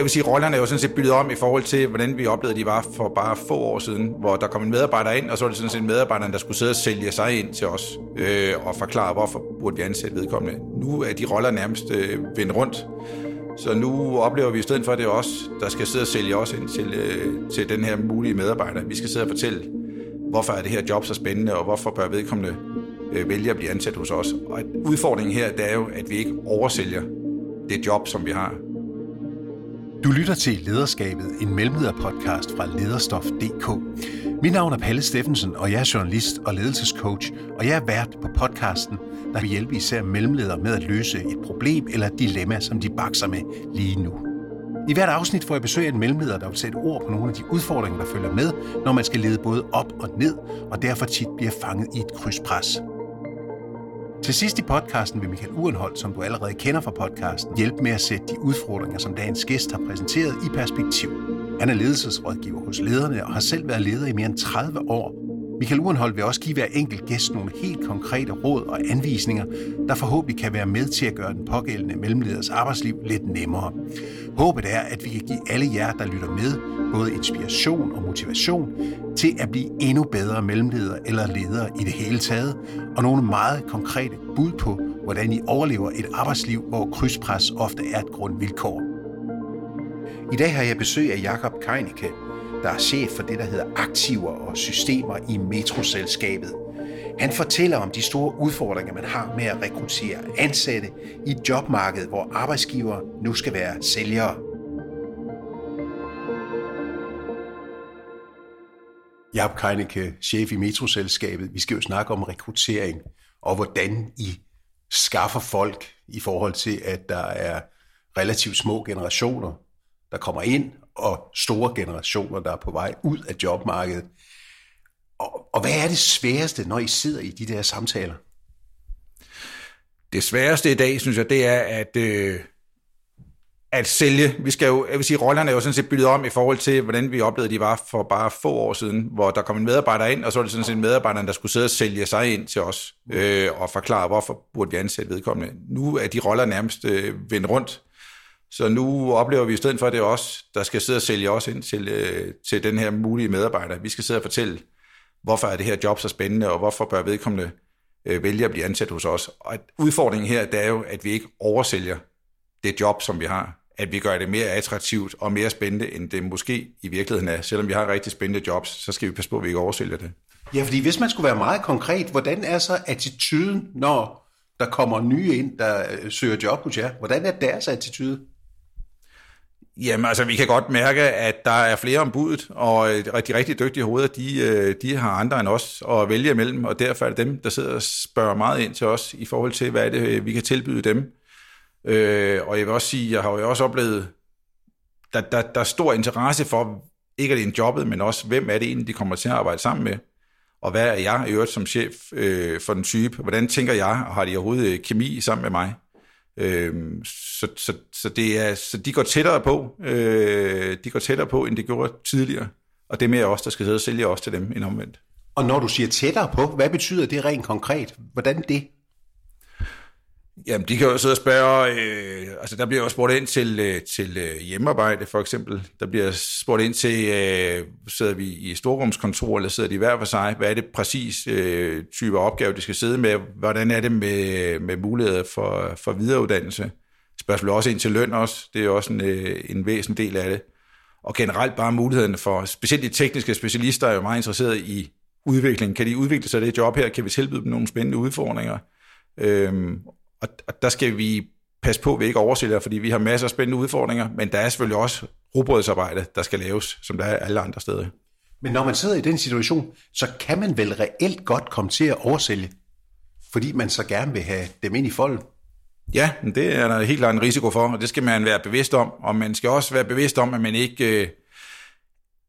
jeg vil sige, rollerne er jo sådan set byttet om i forhold til, hvordan vi oplevede, de var for bare få år siden, hvor der kom en medarbejder ind, og så var det sådan set medarbejderen, der skulle sidde og sælge sig ind til os, øh, og forklare, hvorfor burde vi ansætte vedkommende. Nu er de roller nærmest øh, vendt rundt, så nu oplever vi i stedet for, at det er os, der skal sidde og sælge os ind til, øh, til den her mulige medarbejder. Vi skal sidde og fortælle, hvorfor er det her job så spændende, og hvorfor bør vedkommende øh, vælge at blive ansat hos os. Og udfordringen her, det er jo, at vi ikke oversælger det job, som vi har. Du lytter til Lederskabet, en mellemlederpodcast fra lederstof.dk. Mit navn er Palle Steffensen, og jeg er journalist og ledelsescoach, og jeg er vært på podcasten, der vil hjælpe især mellemledere med at løse et problem eller et dilemma, som de bakser med lige nu. I hvert afsnit får jeg besøg af en mellemleder, der vil sætte ord på nogle af de udfordringer, der følger med, når man skal lede både op og ned, og derfor tit bliver fanget i et krydspres. Til sidst i podcasten vil Michael Urenhold, som du allerede kender fra podcasten, hjælpe med at sætte de udfordringer, som dagens gæst har præsenteret, i perspektiv. Han er ledelsesrådgiver hos lederne og har selv været leder i mere end 30 år. Michael Urenhold vil også give hver enkelt gæst nogle helt konkrete råd og anvisninger, der forhåbentlig kan være med til at gøre den pågældende mellemleders arbejdsliv lidt nemmere. Håbet er, at vi kan give alle jer, der lytter med, både inspiration og motivation til at blive endnu bedre mellemleder eller ledere i det hele taget, og nogle meget konkrete bud på, hvordan I overlever et arbejdsliv, hvor krydspres ofte er et grundvilkår. I dag har jeg besøg af Jakob Keinicke, der er chef for det, der hedder aktiver og systemer i metroselskabet. Han fortæller om de store udfordringer, man har med at rekruttere ansatte i et jobmarked, hvor arbejdsgiver nu skal være sælgere. Jakob Keineke, chef i metroselskabet. Vi skal jo snakke om rekruttering og hvordan I skaffer folk i forhold til, at der er relativt små generationer, der kommer ind, og store generationer, der er på vej ud af jobmarkedet. Og, og hvad er det sværeste, når I sidder i de der samtaler? Det sværeste i dag, synes jeg, det er at, øh, at sælge. Vi skal jo, jeg vil sige, rollerne er jo sådan set byttet om i forhold til, hvordan vi oplevede, de var for bare få år siden, hvor der kom en medarbejder ind, og så var det sådan set medarbejderen, der skulle sidde og sælge sig ind til os, øh, og forklare, hvorfor burde vi ansætte vedkommende. Nu er de roller nærmest øh, vendt rundt, så nu oplever vi i stedet for, at det er os, der skal sidde og sælge os ind til, øh, til den her mulige medarbejder. Vi skal sidde og fortælle, hvorfor er det her job så spændende, og hvorfor bør vedkommende øh, vælge at blive ansat hos os. Og udfordringen her, det er jo, at vi ikke oversælger det job, som vi har. At vi gør det mere attraktivt og mere spændende, end det måske i virkeligheden er. Selvom vi har rigtig spændende jobs, så skal vi passe på, at vi ikke oversælger det. Ja, fordi hvis man skulle være meget konkret, hvordan er så attituden, når der kommer nye ind, der øh, søger job hos jer? Hvordan er deres attitude? Jamen altså, vi kan godt mærke, at der er flere om budet, og øh, de rigtig dygtige hoveder, de, øh, de har andre end os at vælge imellem, og derfor er det dem, der sidder og spørger meget ind til os i forhold til, hvad er det, øh, vi kan tilbyde dem. Øh, og jeg vil også sige, jeg har jo også oplevet, der, der, der er stor interesse for, ikke alene jobbet, men også, hvem er det egentlig, de kommer til at arbejde sammen med, og hvad er jeg i øvrigt som chef øh, for den type, hvordan tænker jeg, og har de overhovedet kemi sammen med mig? Øh, så, så, så, det er, så de går tættere på, øh, de går tættere på, end det gjorde tidligere. Og det er mere os, der skal sidde og sælge os til dem, end omvendt. Og når du siger tættere på, hvad betyder det rent konkret? Hvordan det? Jamen, de kan jo sidde og spørge, øh, altså der bliver jo spurgt ind til, øh, til øh, hjemmearbejde for eksempel. Der bliver spurgt ind til, øh, sidder vi i storrumskontor, eller sidder de hver for sig? Hvad er det præcis øh, type opgave, de skal sidde med? Hvordan er det med, med muligheder for, for videreuddannelse? Spørgsmålet også ind til løn også. Det er også en, øh, en væsentlig del af det. Og generelt bare mulighederne for, specielt de tekniske specialister er jo meget interesseret i udvikling. Kan de udvikle sig det job her? Kan vi tilbyde dem nogle spændende udfordringer? Øhm, og, og der skal vi passe på, at vi ikke oversælger, fordi vi har masser af spændende udfordringer, men der er selvfølgelig også robrødsarbejde, der skal laves, som der er alle andre steder. Men når man sidder i den situation, så kan man vel reelt godt komme til at oversælge, fordi man så gerne vil have dem ind i folden. Ja, det er der helt klart en risiko for, og det skal man være bevidst om, og man skal også være bevidst om, at man ikke, øh,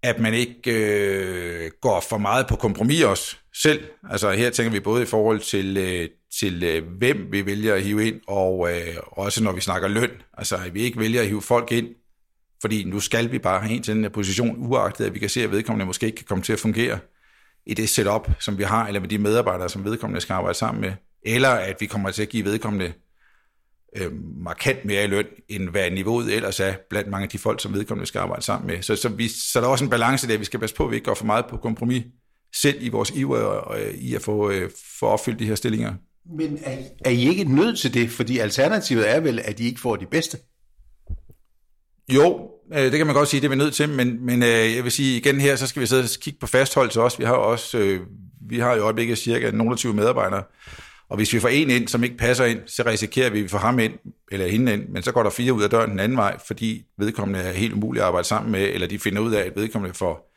at man ikke øh, går for meget på kompromis også selv. Altså her tænker vi både i forhold til, øh, til øh, hvem vi vælger at hive ind, og øh, også når vi snakker løn. Altså at vi ikke vælger at hive folk ind, fordi nu skal vi bare have en til den her position, uagtet at vi kan se, at vedkommende måske ikke kan komme til at fungere i det setup, som vi har, eller med de medarbejdere, som vedkommende skal arbejde sammen med. Eller at vi kommer til at give vedkommende øh, markant mere i løn, end hvad niveauet ellers er blandt mange af de folk, som vedkommende skal arbejde sammen med. Så, så, vi, så der er også en balance der, vi skal passe på, at vi ikke går for meget på kompromis selv i vores iver øh, i at få, øh, få opfyldt de her stillinger. Men er, er I ikke nødt til det? Fordi alternativet er vel, at I ikke får de bedste? Jo, øh, det kan man godt sige, det er vi nødt til, men, men øh, jeg vil sige igen her, så skal vi sidde og kigge på fastholdelse også. Vi har også, øh, vi har i øjeblikket cirka nogle 20 medarbejdere, og hvis vi får en ind, som ikke passer ind, så risikerer vi, at vi får ham ind, eller hende ind, men så går der fire ud af døren den anden vej, fordi vedkommende er helt umuligt at arbejde sammen med, eller de finder ud af, at vedkommende får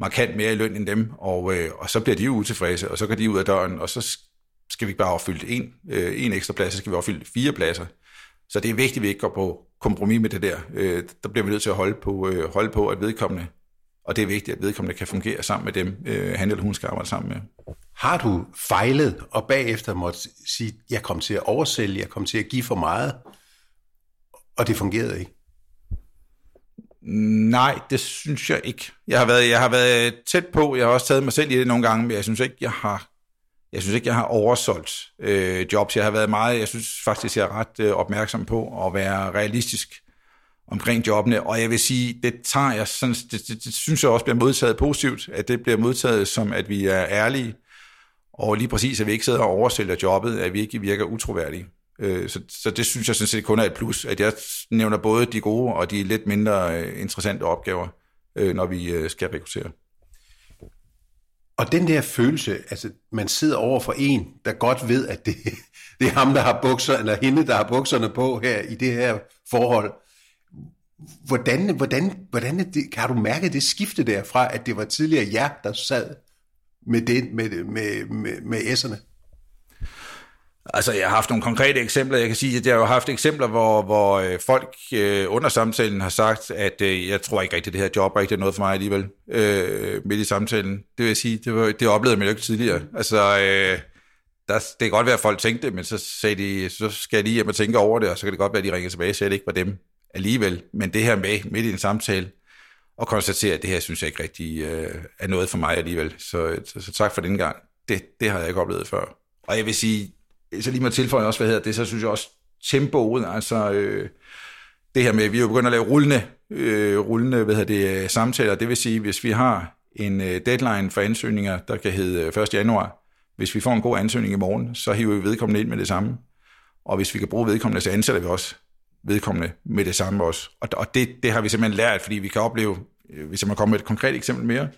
markant mere i løn end dem, og, øh, og så bliver de jo utilfredse, og så går de ud af døren, og så skal vi ikke bare opfylde en, øh, en ekstra plads, så skal vi opfylde fire pladser. Så det er vigtigt, at vi ikke går på kompromis med det der. Øh, der bliver vi nødt til at holde på, øh, holde på, at vedkommende, og det er vigtigt, at vedkommende kan fungere sammen med dem, øh, han eller hun skal arbejde sammen med. Har du fejlet, og bagefter måtte sige, jeg kom til at oversælge, jeg kom til at give for meget, og det fungerede ikke? Nej, det synes jeg ikke. Jeg har været, jeg har været tæt på, jeg har også taget mig selv i det nogle gange, men jeg synes ikke, jeg har, jeg synes ikke, jeg har oversolgt øh, jobs. Jeg har været meget, jeg synes faktisk, jeg er ret øh, opmærksom på at være realistisk omkring jobbene, og jeg vil sige, det tager jeg sådan, det, det, det synes jeg også bliver modtaget positivt, at det bliver modtaget som, at vi er ærlige, og lige præcis, at vi ikke sidder og oversælger jobbet, at vi ikke virker utroværdige. Øh, så, så det synes jeg sådan set kun er et plus, at jeg nævner både de gode og de lidt mindre øh, interessante opgaver, øh, når vi øh, skal rekruttere. Og den der følelse, altså man sidder over for en, der godt ved, at det, det er ham, der har bukser, eller hende, der har bukserne på her i det her forhold. Hvordan, hvordan, hvordan det, kan du mærke det skifte derfra, at det var tidligere jer, der sad med, det, med, med, med, med S'erne? Altså, jeg har haft nogle konkrete eksempler. Jeg kan sige, at jeg har haft eksempler, hvor, hvor øh, folk øh, under samtalen har sagt, at øh, jeg tror ikke rigtigt, det her job er ikke noget for mig alligevel, øh, midt i samtalen. Det vil sige, det, var, det oplevede man jo ikke tidligere. Altså, øh, der, det kan godt være, at folk tænkte det, men så sagde de, så skal jeg lige hjem og tænke over det, og så kan det godt være, at de ringer tilbage så det ikke var dem alligevel. Men det her med, midt i en samtale, og konstatere, at det her synes jeg ikke rigtig øh, er noget for mig alligevel. Så, så, så tak for den gang. Det, det har jeg ikke oplevet før. Og jeg vil sige, så lige må tilføje også, hvad hedder det, så synes jeg også tempoet, altså øh, det her med, at vi er jo begyndt at lave rullende, øh, rullende hvad hedder det, øh, samtaler, det vil sige, hvis vi har en øh, deadline for ansøgninger, der kan hedde øh, 1. januar, hvis vi får en god ansøgning i morgen, så hiver vi vedkommende ind med det samme. Og hvis vi kan bruge vedkommende, så ansætter vi også vedkommende med det samme også. Og, og det, det har vi simpelthen lært, fordi vi kan opleve, hvis jeg må komme med et konkret eksempel mere,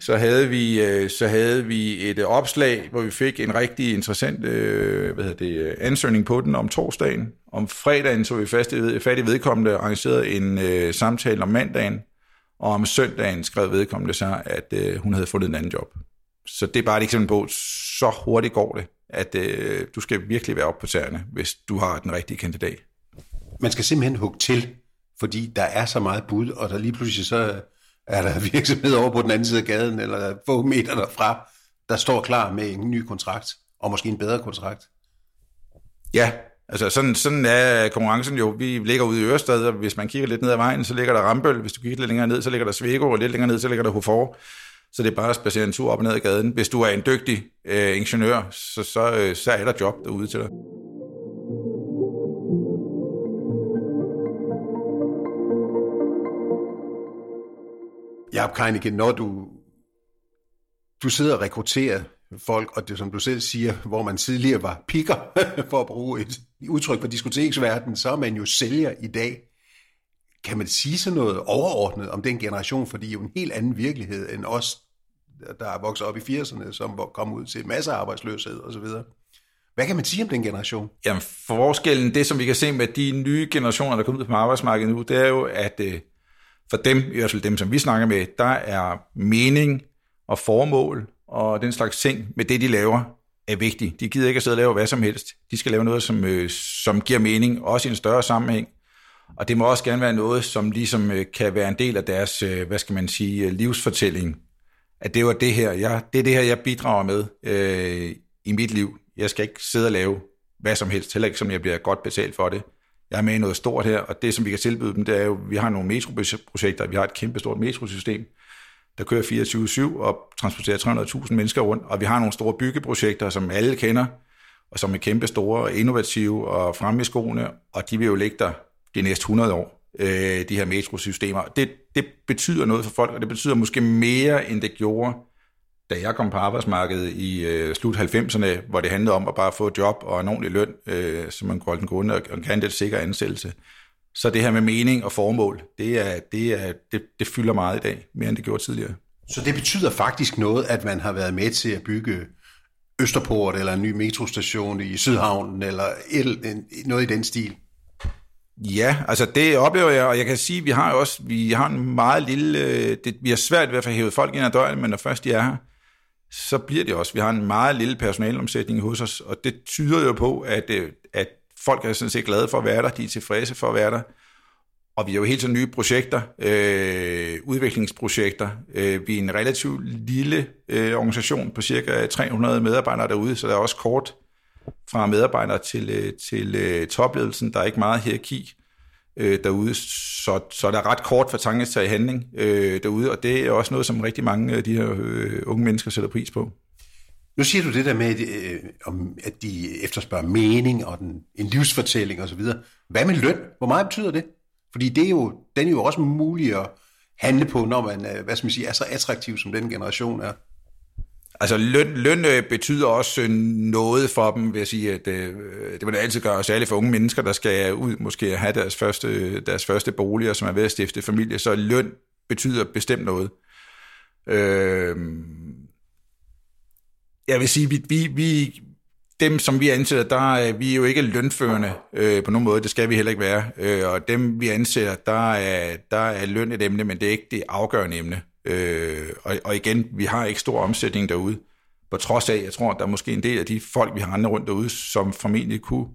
så, havde vi, øh, så havde vi et øh, opslag, hvor vi fik en rigtig interessant hvad hedder det, ansøgning på den om torsdagen. Om fredagen så vi fast, fat i vedkommende arrangerede en uh, samtale om mandagen, og om søndagen skrev vedkommende så, at uh, hun havde fundet en anden job. Så det er bare et eksempel på, så hurtigt går det, at uh, du skal virkelig være op på tæerne, hvis du har den rigtige kandidat. Man skal simpelthen hugge til fordi der er så meget bud, og der lige pludselig så er der virksomhed over på den anden side af gaden, eller få meter derfra, der står klar med en ny kontrakt, og måske en bedre kontrakt. Ja, altså sådan, sådan er konkurrencen jo. Vi ligger ude i Ørsted, og hvis man kigger lidt ned ad vejen, så ligger der Rambøl. Hvis du kigger lidt længere ned, så ligger der Svego, og lidt længere ned, så ligger der Hofor. Så det er bare at spacere en tur op og ned ad gaden. Hvis du er en dygtig øh, ingeniør, så, så, øh, så er der job derude til dig. Ja, Keinike, når du, du sidder og rekrutterer folk, og det som du selv siger, hvor man tidligere var pikker, for at bruge et udtryk fra diskoteksverdenen, så er man jo sælger i dag. Kan man sige sådan noget overordnet om den generation, for det er jo en helt anden virkelighed end os, der er vokset op i 80'erne, som kom ud til masser af arbejdsløshed osv. Hvad kan man sige om den generation? Jamen, forskellen, det som vi kan se med de nye generationer, der kommer ud på arbejdsmarkedet nu, det er jo, at øh, for dem, i hvert fald dem, som vi snakker med, der er mening og formål og den slags ting med det, de laver, er vigtigt. De gider ikke at sidde og lave hvad som helst. De skal lave noget, som, øh, som giver mening, også i en større sammenhæng. Og det må også gerne være noget, som ligesom øh, kan være en del af deres, øh, hvad skal man sige, øh, livsfortælling. At det var det her, jeg, det er det her, jeg bidrager med øh, i mit liv. Jeg skal ikke sidde og lave hvad som helst, heller ikke som jeg bliver godt betalt for det jeg er med i noget stort her, og det, som vi kan tilbyde dem, det er jo, vi har nogle metroprojekter, vi har et kæmpe stort metrosystem, der kører 24-7 og transporterer 300.000 mennesker rundt, og vi har nogle store byggeprojekter, som alle kender, og som er kæmpe store, og innovative og fremme i skoene, og de vil jo ligge der de næste 100 år, øh, de her metrosystemer. Det, det betyder noget for folk, og det betyder måske mere, end det gjorde, da jeg kom på arbejdsmarkedet i øh, slut 90'erne, hvor det handlede om at bare få et job og en ordentlig løn, øh, så man kunne holde den gående og, og kan det sikker ansættelse. Så det her med mening og formål, det, er, det, er, det, det fylder meget i dag, mere end det gjorde tidligere. Så det betyder faktisk noget, at man har været med til at bygge Østerport eller en ny metrostation i Sydhavnen eller et, noget i den stil? Ja, altså det oplever jeg, og jeg kan sige, at vi har også vi har en meget lille, øh, det, vi har svært ved at få hævet folk ind ad døren, men når først de er her, så bliver det også. Vi har en meget lille personalomsætning hos os, og det tyder jo på, at, øh, at folk er sådan set glade for at være der, de er tilfredse for at være der, og vi har jo helt så nye projekter, øh, udviklingsprojekter. Øh, vi er en relativt lille øh, organisation på cirka 300 medarbejdere derude, så der er også kort fra medarbejdere til, øh, til øh, topledelsen. Der er ikke meget hierarki øh, derude, så, så der er ret kort for tanke til handling øh, derude, og det er også noget, som rigtig mange af de her øh, unge mennesker sætter pris på. Nu siger du det der med, øh, om, at de efterspørger mening og den, en livsfortælling osv. Hvad med løn? Hvor meget betyder det? Fordi det er jo, den er jo også mulig at handle på, når man, øh, hvad skal man sige, er så attraktiv, som den generation er. Altså løn, løn øh, betyder også øh, noget for dem, vil jeg sige, at det, det vil det altid gøre, særligt for unge mennesker, der skal ud måske have deres første, deres første bolig, og som er ved at stifte familie, så løn betyder bestemt noget. Øh, jeg vil sige, vi, vi, vi, dem, som vi ansætter, der vi er jo ikke lønførende øh, på nogen måde, det skal vi heller ikke være. Øh, og dem, vi ansætter, der er, der er løn et emne, men det er ikke det afgørende emne. Øh, og, og igen, vi har ikke stor omsætning derude. På trods af, jeg tror, der er måske en del af de folk, vi har andre rundt derude, som formentlig kunne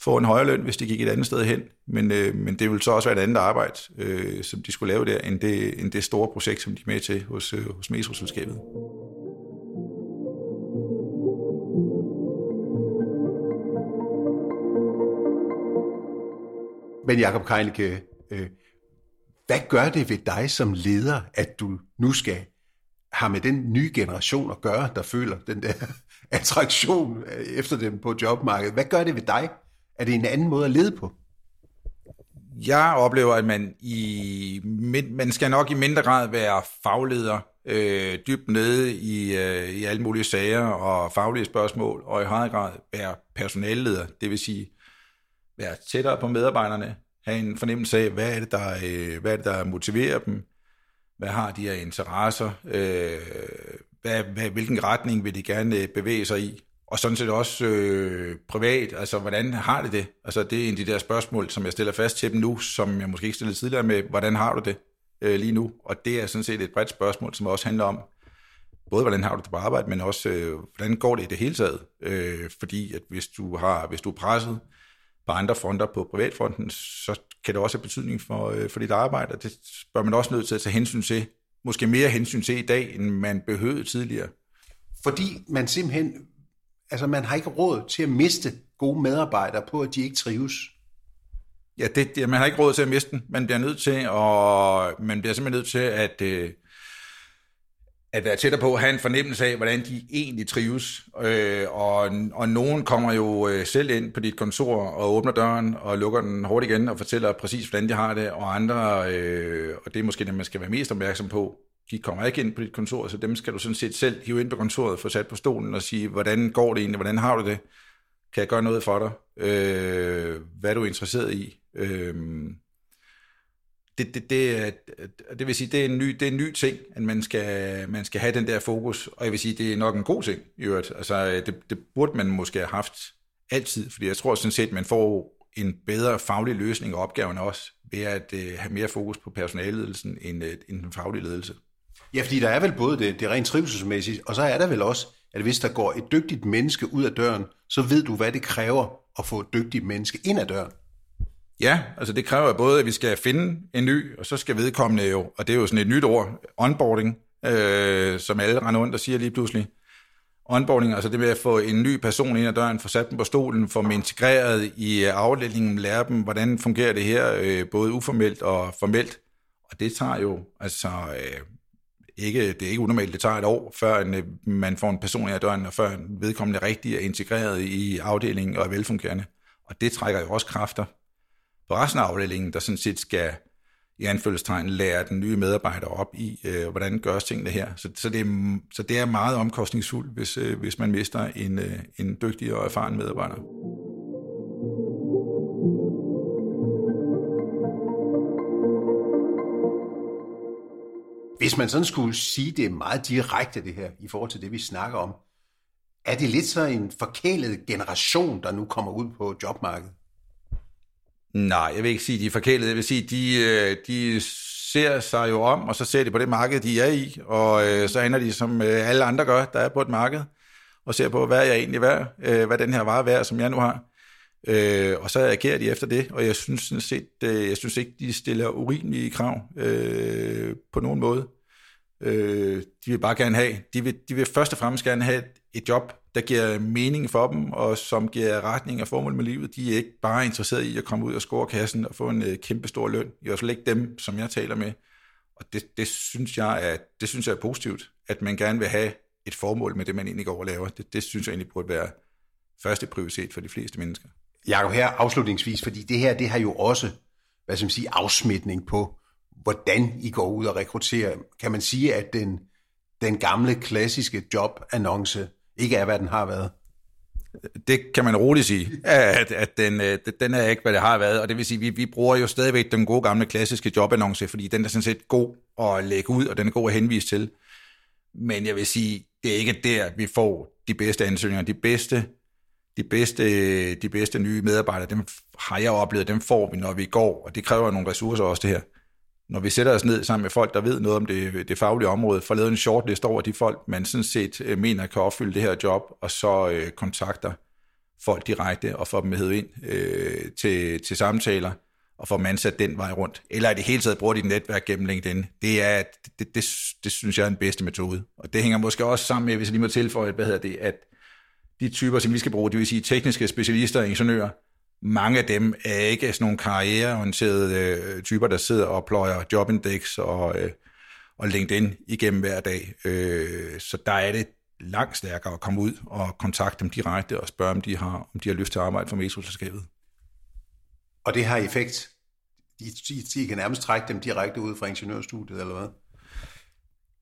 få en højere løn, hvis de gik et andet sted hen. Men, øh, men det vil så også være et andet arbejde, øh, som de skulle lave der, end det, end det store projekt, som de er med til hos, øh, hos Metroselskabet. Men Jakob Keinicke, øh, hvad gør det ved dig som leder, at du nu skal have med den nye generation at gøre, der føler den der attraktion øh, efter dem på jobmarkedet? Hvad gør det ved dig? Er det en anden måde at lede på? Jeg oplever, at man, i, man skal nok i mindre grad være fagleder, øh, dybt nede i, øh, i alle mulige sager og faglige spørgsmål, og i højere grad være personalleder, det vil sige være tættere på medarbejderne, have en fornemmelse af, hvad er det, der, øh, hvad er det, der motiverer dem, hvad har de af interesser, øh, hvad, hvad, hvilken retning vil de gerne øh, bevæge sig i, og sådan set også øh, privat, altså hvordan har de det? Altså det er en af de der spørgsmål, som jeg stiller fast til dem nu, som jeg måske ikke stillede tidligere med, hvordan har du det øh, lige nu? Og det er sådan set et bredt spørgsmål, som også handler om, både hvordan har du det på arbejde, men også øh, hvordan går det i det hele taget? Øh, fordi at hvis du, har, hvis du er presset, på andre fronter på privatfronten, så kan det også have betydning for, øh, for dit arbejde, og det bør man også nødt til at tage hensyn til. Måske mere hensyn til i dag, end man behøvede tidligere. Fordi man simpelthen, altså man har ikke råd til at miste gode medarbejdere på, at de ikke trives. Ja, det, det, man har ikke råd til at miste den. Man bliver nødt til, og man bliver simpelthen nødt til at, øh, at være tættere på at have en fornemmelse af, hvordan de egentlig trives. Øh, og, og nogen kommer jo øh, selv ind på dit kontor og åbner døren og lukker den hurtigt igen og fortæller præcis, hvordan de har det, og andre, øh, og det er måske det, man skal være mest opmærksom på, de kommer ikke ind på dit kontor, så dem skal du sådan set selv hive ind på kontoret, få sat på stolen og sige, hvordan går det egentlig, hvordan har du det? Kan jeg gøre noget for dig? Øh, hvad er du interesseret i? Øh, det, det, det, øh, det vil sige, det er en ny, det er en ny ting, at man skal, man skal have den der fokus, og jeg vil sige, det er nok en god ting i øvrigt. Altså, øh, det, det burde man måske have haft altid, fordi jeg tror sådan set, man får en bedre faglig løsning af opgaven også, ved at øh, have mere fokus på personalledelsen end, øh, end den faglige ledelse. Ja, fordi der er vel både det, det rent trivselsmæssigt, og så er der vel også, at hvis der går et dygtigt menneske ud af døren, så ved du, hvad det kræver at få et dygtigt menneske ind ad døren. Ja, altså det kræver både, at vi skal finde en ny, og så skal vedkommende jo, og det er jo sådan et nyt ord, onboarding, øh, som alle render rundt og siger lige pludselig. Onboarding, altså det med at få en ny person ind ad døren, få sat dem på stolen, få dem integreret i øh, afdelingen, lære dem, hvordan fungerer det her, øh, både uformelt og formelt. Og det tager jo altså øh, ikke, det er ikke unormalt, det tager et år, før en, øh, man får en person ind ad døren, og før en vedkommende rigtig er integreret i afdelingen og er velfungerende. Og det trækker jo også kræfter på resten af afdelingen, der sådan set skal i anfølgelsestegn lære den nye medarbejder op i, øh, hvordan gøres tingene her. Så, så, det er, så det er meget omkostningsfuldt, hvis, øh, hvis man mister en, øh, en dygtig og erfaren medarbejder. Hvis man sådan skulle sige det meget direkte, det her, i forhold til det, vi snakker om, er det lidt så en forkælet generation, der nu kommer ud på jobmarkedet? Nej, jeg vil ikke sige, de er forkælet. Jeg vil sige, de, øh, de ser sig jo om, og så ser de på det marked, de er i, og øh, så ender de, som øh, alle andre gør, der er på et marked, og ser på, hvad er jeg egentlig værd, øh, hvad den her vare er værd, som jeg nu har. Øh, og så agerer de efter det, og jeg synes sådan set, øh, jeg synes ikke, de stiller urimelige krav øh, på nogen måde. Øh, de vil bare gerne have, de vil, de vil først og fremmest gerne have et job, der giver mening for dem, og som giver retning og formål med livet. De er ikke bare interesseret i at komme ud og score kassen og få en øh, kæmpe stor løn. Det er også ikke dem, som jeg taler med. Og det, det, synes jeg er, det synes jeg er positivt, at man gerne vil have et formål med det, man egentlig går og laver. Det, det synes jeg egentlig burde være første prioritet for de fleste mennesker. Jakob, her afslutningsvis, fordi det her, det har jo også, hvad skal man sige, afsmitning på, hvordan I går ud og rekrutterer. Kan man sige, at den, den gamle, klassiske jobannonce ikke er, hvad den har været? Det kan man roligt sige, at, at den, øh, den er ikke, hvad det har været. Og det vil sige, at vi, vi bruger jo stadigvæk den gode gamle klassiske jobannonce, fordi den er sådan set god at lægge ud, og den er god at henvise til. Men jeg vil sige, det er ikke der, at vi får de bedste ansøgninger. De bedste, de bedste, de bedste nye medarbejdere, dem har jeg oplevet, dem får vi, når vi går, og det kræver nogle ressourcer også det her når vi sætter os ned sammen med folk, der ved noget om det, det faglige område, får lavet en shortlist over de folk, man sådan set øh, mener kan opfylde det her job, og så øh, kontakter folk direkte og får dem med ind øh, til, til samtaler, og får dem ansat den vej rundt. Eller i det hele taget bruger dit netværk gennem LinkedIn. Det, er, det, det, det synes jeg er den bedste metode. Og det hænger måske også sammen med, hvis jeg lige må tilføje, hvad hedder det, at de typer, som vi skal bruge, det vil sige tekniske specialister og ingeniører, mange af dem er ikke sådan nogle karriereorienterede øh, typer, der sidder og pløjer Jobindex og, øh, og LinkedIn igennem hver dag. Øh, så der er det langt stærkere at komme ud og kontakte dem direkte og spørge, om de har, om de har lyst til at arbejde for metroselskabet. Og det har effekt? De, de, de kan nærmest trække dem direkte ud fra ingeniørstudiet, eller hvad?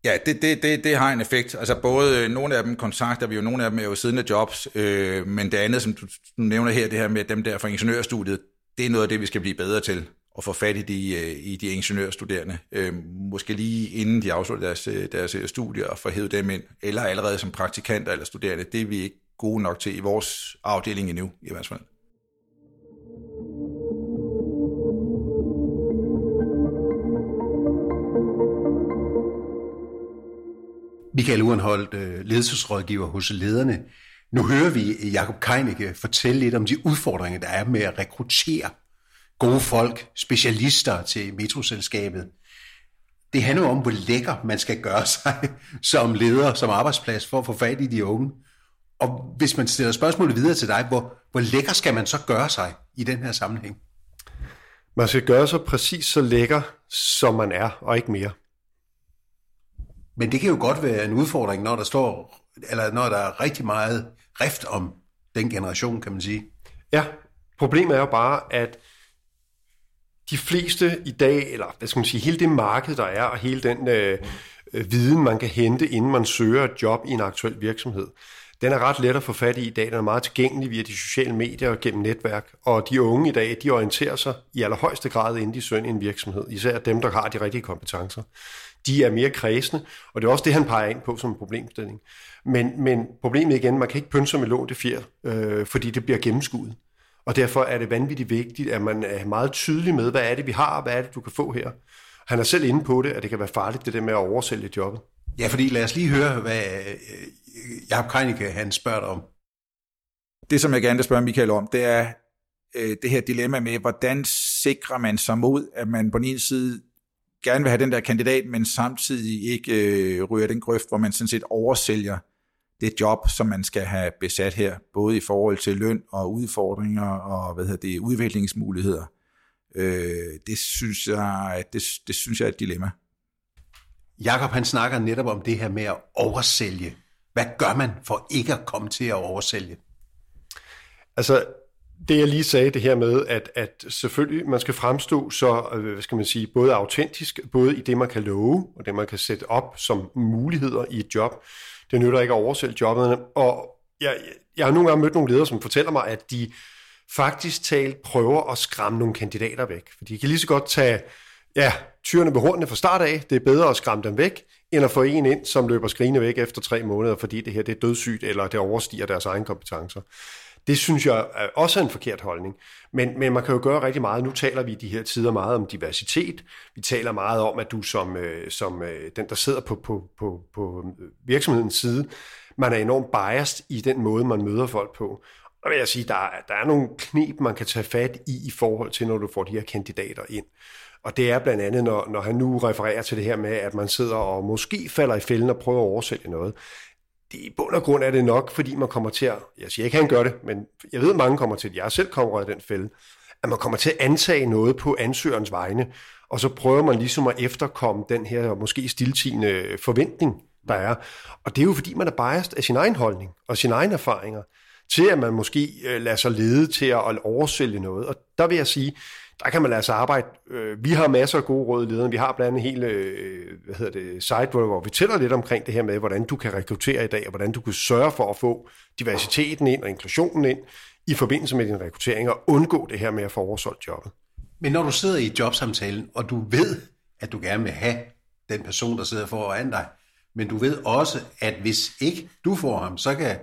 Ja, det, det, det, det har en effekt. Altså både øh, nogle af dem kontakter vi jo, nogle af dem er jo siddende jobs, øh, men det andet, som du, du nævner her, det her med dem der fra ingeniørstudiet, det er noget af det, vi skal blive bedre til at få fat i de, øh, i de ingeniørstuderende. Øh, måske lige inden de afslutter deres, øh, deres øh, studier og få hævet dem ind, eller allerede som praktikanter eller studerende. Det er vi ikke gode nok til i vores afdeling endnu, i hvert fald. Michael Urenholdt, øh, ledelsesrådgiver hos lederne. Nu hører vi Jakob Keinicke fortælle lidt om de udfordringer, der er med at rekruttere gode folk, specialister til metroselskabet. Det handler om, hvor lækker man skal gøre sig som leder, som arbejdsplads, for at få fat i de unge. Og hvis man stiller spørgsmålet videre til dig, hvor, hvor lækker skal man så gøre sig i den her sammenhæng? Man skal gøre sig præcis så lækker, som man er, og ikke mere. Men det kan jo godt være en udfordring, når der står, eller når der er rigtig meget rift om den generation, kan man sige. Ja, problemet er jo bare, at de fleste i dag, eller hvad skal man sige, hele det marked, der er, og hele den øh, øh, viden, man kan hente, inden man søger et job i en aktuel virksomhed, den er ret let at få fat i i dag. Den er meget tilgængelig via de sociale medier og gennem netværk. Og de unge i dag, de orienterer sig i allerhøjeste grad, inden de søger en virksomhed. Især dem, der har de rigtige kompetencer de er mere kredsende, og det er også det, han peger ind på som en problemstilling. Men, men problemet igen, man kan ikke pynse med lånte fjer, øh, fordi det bliver gennemskuet. Og derfor er det vanvittigt vigtigt, at man er meget tydelig med, hvad er det, vi har, og hvad er det, du kan få her. Han er selv inde på det, at det kan være farligt, det der med at oversælge jobbet. Ja, fordi lad os lige høre, hvad øh, Jacob Kreinicke, han spørger dig om. Det, som jeg gerne vil spørge Michael om, det er øh, det her dilemma med, hvordan sikrer man sig mod, at man på den ene side gerne vil have den der kandidat, men samtidig ikke øh, ryger den grøft, hvor man sådan set oversælger det job, som man skal have besat her, både i forhold til løn og udfordringer og hvad hedder det, udviklingsmuligheder. Øh, det, synes jeg, det, det synes jeg er et dilemma. Jakob han snakker netop om det her med at oversælge. Hvad gør man for ikke at komme til at oversælge? Altså, det jeg lige sagde, det her med, at, at selvfølgelig man skal fremstå så, øh, hvad skal man sige, både autentisk, både i det, man kan love, og det, man kan sætte op som muligheder i et job. Det nytter ikke at oversælge jobbet. Og jeg, jeg har nogle gange mødt nogle ledere, som fortæller mig, at de faktisk talt prøver at skræmme nogle kandidater væk. For de kan lige så godt tage ja, tyrene ved hornene fra start af. Det er bedre at skræmme dem væk, end at få en ind, som løber skrigende væk efter tre måneder, fordi det her det er dødssygt, eller det overstiger deres egen kompetencer. Det synes jeg også er en forkert holdning. Men, men man kan jo gøre rigtig meget. Nu taler vi i de her tider meget om diversitet. Vi taler meget om, at du som, øh, som øh, den, der sidder på, på, på, på øh, virksomhedens side, man er enormt biased i den måde, man møder folk på. Og vil jeg sige, der der er nogle knep, man kan tage fat i i forhold til, når du får de her kandidater ind. Og det er blandt andet, når, når han nu refererer til det her med, at man sidder og måske falder i fælden og prøver at oversælge noget. Det, I bund og grund er det nok, fordi man kommer til at, jeg siger ikke, han gør det, men jeg ved, at mange kommer til, at jeg selv kommer af den fælde, at man kommer til at antage noget på ansøgerens vegne, og så prøver man ligesom at efterkomme den her måske stiltigende forventning, der er. Og det er jo fordi, man er biased af sin egen holdning og sine egne erfaringer, til at man måske øh, lader sig lede til at oversælge noget. Og der vil jeg sige, der kan man altså arbejde. Øh, vi har masser af gode råd i lederne. Vi har blandt andet hele øh, hvad hedder det, site, hvor vi tæller lidt omkring det her med, hvordan du kan rekruttere i dag, og hvordan du kan sørge for at få diversiteten ind og inklusionen ind i forbindelse med din rekruttering, og undgå det her med at få oversolgt jobbet. Men når du sidder i jobsamtalen, og du ved, at du gerne vil have den person, der sidder foran dig, men du ved også, at hvis ikke du får ham, så kan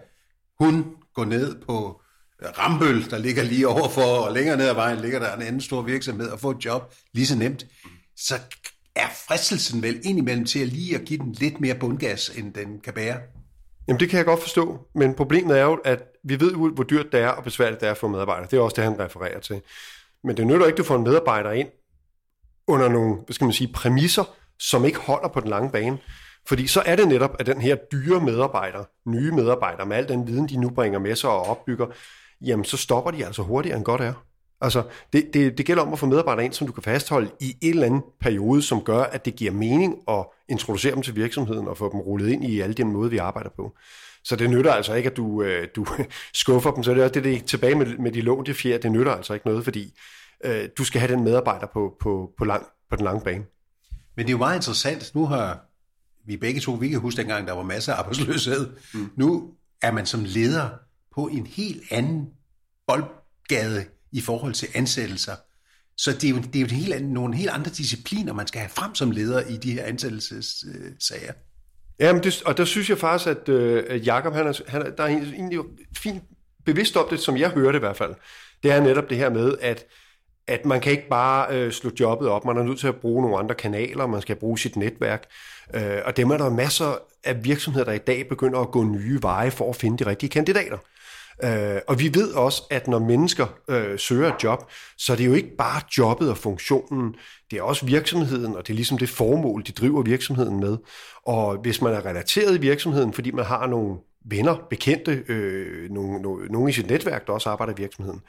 hun gå ned på Rambøl, der ligger lige overfor, og længere ned ad vejen ligger der en anden stor virksomhed, og få et job lige så nemt, så er fristelsen vel indimellem til at lige at give den lidt mere bundgas, end den kan bære. Jamen det kan jeg godt forstå, men problemet er jo, at vi ved hvor dyrt det er og besværligt det er for medarbejdere. Det er også det, han refererer til. Men det nytter ikke, at du får en medarbejder ind under nogle, hvad skal man sige, præmisser, som ikke holder på den lange bane. Fordi så er det netop, at den her dyre medarbejder, nye medarbejdere, med al den viden, de nu bringer med sig og opbygger, jamen så stopper de altså hurtigere end godt er. Altså, det, det, det gælder om at få medarbejdere ind, som du kan fastholde i en eller anden periode, som gør, at det giver mening at introducere dem til virksomheden og få dem rullet ind i alle den måde, vi arbejder på. Så det nytter altså ikke, at du, øh, du skuffer dem. Så det er også det, det tilbage med, med de lånte fjer. Det nytter altså ikke noget, fordi øh, du skal have den medarbejder på, på, på, lang, på den lange bane. Men det er jo meget interessant. Nu har vi begge to, vi kan huske dengang, der var masser af arbejdsløshed. Mm. Nu er man som leder på en helt anden boldgade i forhold til ansættelser. Så det er jo, det er jo helt anden, nogle helt andre discipliner, man skal have frem som leder i de her ansættelsessager. Ja, men det, og der synes jeg faktisk, at øh, Jacob, han er, han er, der er egentlig fint bevidst om det, som jeg hørte i hvert fald. Det er netop det her med, at, at man kan ikke bare øh, slå jobbet op. Man er nødt til at bruge nogle andre kanaler, man skal bruge sit netværk. Øh, og dem er der masser af virksomheder, der i dag begynder at gå nye veje for at finde de rigtige kandidater. Øh, og vi ved også, at når mennesker øh, søger et job, så er det jo ikke bare jobbet og funktionen, det er også virksomheden, og det er ligesom det formål, de driver virksomheden med. Og hvis man er relateret i virksomheden, fordi man har nogle venner, bekendte, øh, nogle, nogle, nogle i sit netværk, der også arbejder i virksomheden,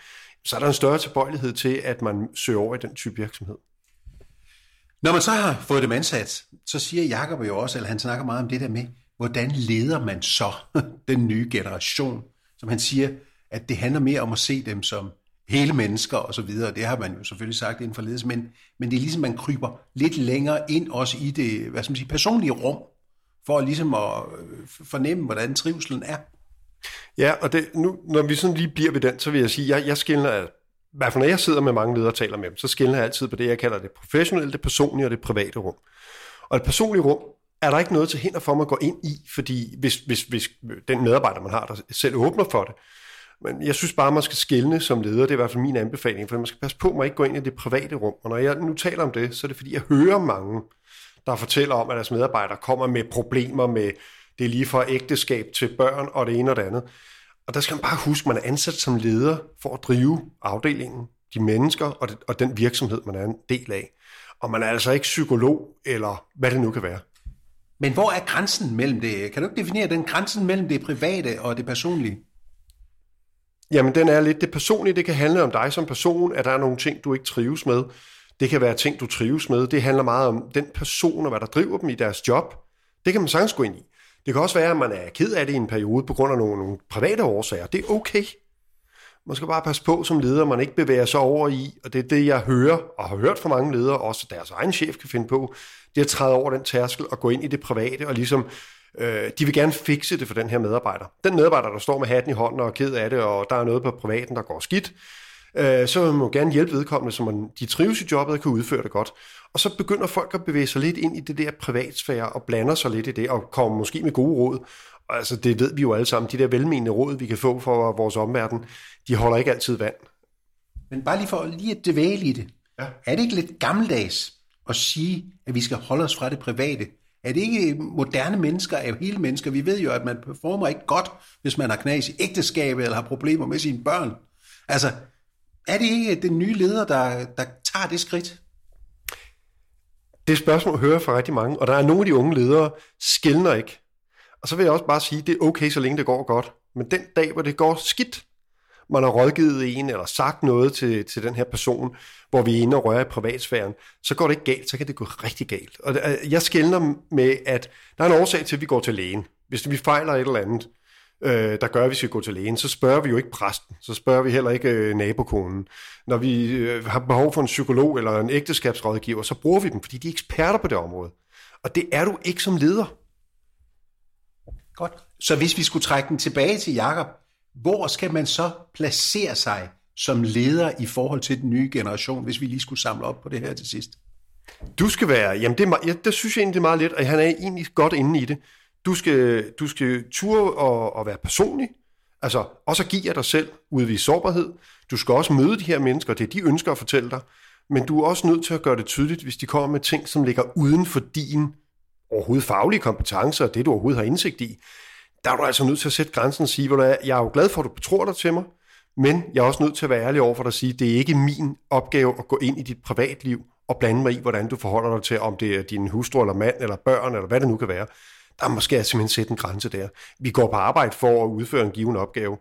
så er der en større tilbøjelighed til, at man søger over i den type virksomhed. Når man så har fået dem ansat, så siger Jacob jo også, eller han snakker meget om det der med, hvordan leder man så den nye generation? Som han siger, at det handler mere om at se dem som hele mennesker og så videre. Det har man jo selvfølgelig sagt inden for ledelse, men, men det er ligesom, man kryber lidt længere ind også i det hvad skal man sige, personlige rum, for ligesom at øh, fornemme, hvordan trivselen er. Ja, og det, nu, når vi sådan lige bliver ved den, så vil jeg sige, jeg, jeg skiller i hvert fald når jeg sidder med mange ledere og taler med dem, så skiller jeg altid på det, jeg kalder det professionelle, det personlige og det private rum. Og det personlige rum er der ikke noget til hinder for, at man går ind i, fordi hvis, hvis, hvis den medarbejder, man har, der selv åbner for det. Men jeg synes bare, man skal skille som leder, det er i hvert fald min anbefaling, for man skal passe på, at man ikke går ind i det private rum. Og når jeg nu taler om det, så er det fordi, jeg hører mange, der fortæller om, at deres medarbejdere kommer med problemer med, det er lige fra ægteskab til børn og det ene og det andet. Og der skal man bare huske, at man er ansat som leder for at drive afdelingen, de mennesker og, det, og den virksomhed, man er en del af. Og man er altså ikke psykolog, eller hvad det nu kan være. Men hvor er grænsen mellem det? Kan du ikke definere den grænsen mellem det private og det personlige? Jamen, den er lidt det personlige. Det kan handle om dig som person, at der er nogle ting, du ikke trives med. Det kan være ting, du trives med. Det handler meget om den person og hvad der driver dem i deres job. Det kan man sagtens gå ind i. Det kan også være, at man er ked af det i en periode på grund af nogle, nogle private årsager. Det er okay. Man skal bare passe på som leder, man ikke bevæger sig over i, og det er det, jeg hører, og har hørt fra mange ledere, også deres egen chef kan finde på, det er at træde over den tærskel og gå ind i det private, og ligesom, øh, de vil gerne fikse det for den her medarbejder. Den medarbejder, der står med hatten i hånden og er ked af det, og der er noget på privaten, der går skidt, øh, så vil man gerne hjælpe vedkommende, så man, de trives i jobbet og kan udføre det godt. Og så begynder folk at bevæge sig lidt ind i det der privatsfære og blander sig lidt i det, og kommer måske med gode råd. Og altså, det ved vi jo alle sammen. De der velmenende råd, vi kan få fra vores omverden, de holder ikke altid vand. Men bare lige for lige at dvæle i det. Ja. Er det ikke lidt gammeldags at sige, at vi skal holde os fra det private? Er det ikke moderne mennesker, er jo hele mennesker? Vi ved jo, at man performer ikke godt, hvis man har knas i ægteskabet eller har problemer med sine børn. Altså, er det ikke den nye leder, der, der tager det skridt? Det spørgsmål hører fra rigtig mange, og der er nogle af de unge ledere, skældner ikke. Og så vil jeg også bare sige, at det er okay, så længe det går godt. Men den dag, hvor det går skidt, man har rådgivet en eller sagt noget til, til den her person, hvor vi er inde og rører i privatsfæren, så går det ikke galt, så kan det gå rigtig galt. Og øh, jeg skældner med, at der er en årsag til, at vi går til lægen. Hvis vi fejler et eller andet, øh, der gør, at vi skal gå til lægen, så spørger vi jo ikke præsten, så spørger vi heller ikke øh, nabokonen. Når vi øh, har behov for en psykolog eller en ægteskabsrådgiver, så bruger vi dem, fordi de er eksperter på det område. Og det er du ikke som leder. Godt. Så hvis vi skulle trække den tilbage til Jakob, hvor skal man så placere sig som leder i forhold til den nye generation, hvis vi lige skulle samle op på det her til sidst? Du skal være, jamen det, er, ja, det synes jeg egentlig, det er meget let, og han er egentlig godt inde i det. Du skal, du skal ture og, og være personlig, altså også at give af dig selv, udvise sårbarhed. Du skal også møde de her mennesker, det er de ønsker at fortælle dig, men du er også nødt til at gøre det tydeligt, hvis de kommer med ting, som ligger uden for din overhovedet faglige kompetencer, og det du overhovedet har indsigt i, der er du altså nødt til at sætte grænsen og sige, hvor er, jeg er jo glad for, at du betror dig til mig, men jeg er også nødt til at være ærlig over for dig at sige, det er ikke min opgave at gå ind i dit privatliv og blande mig i, hvordan du forholder dig til, om det er din hustru eller mand eller børn, eller hvad det nu kan være. Der måske jeg simpelthen sætte en grænse der. Vi går på arbejde for at udføre en given opgave,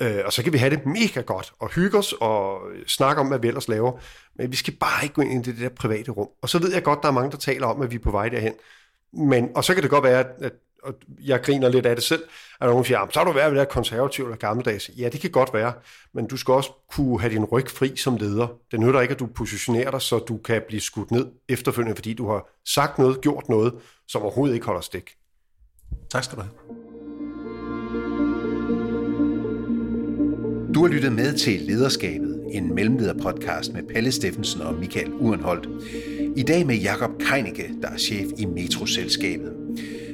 øh, og så kan vi have det mega godt og hygge os og snakke om, hvad vi ellers laver, men vi skal bare ikke gå ind i det der private rum. Og så ved jeg godt, der er mange, der taler om, at vi er på vej derhen. Men, og så kan det godt være, at og jeg griner lidt af det selv, at nogen siger, så har du været ved det konservativ eller gammeldags. Ja, det kan godt være, men du skal også kunne have din ryg fri som leder. Det nytter ikke, at du positionerer dig, så du kan blive skudt ned efterfølgende, fordi du har sagt noget, gjort noget, som overhovedet ikke holder stik. Tak skal du have. Du har lyttet med til Lederskabet, en mellemlederpodcast med Pelle Steffensen og Michael Urenholdt. I dag med Jakob Keinicke, der er chef i Metroselskabet.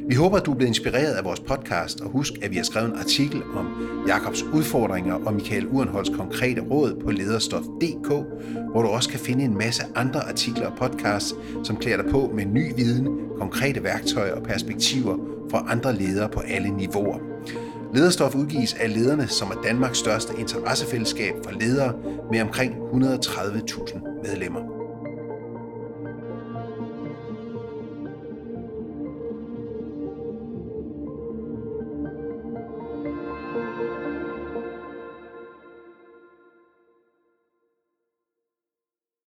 Vi håber, at du er blevet inspireret af vores podcast, og husk, at vi har skrevet en artikel om Jakobs udfordringer og Michael Urenholds konkrete råd på lederstof.dk, hvor du også kan finde en masse andre artikler og podcasts, som klæder dig på med ny viden, konkrete værktøjer og perspektiver fra andre ledere på alle niveauer. Lederstof udgives af lederne, som er Danmarks største interessefællesskab for ledere med omkring 130.000 medlemmer.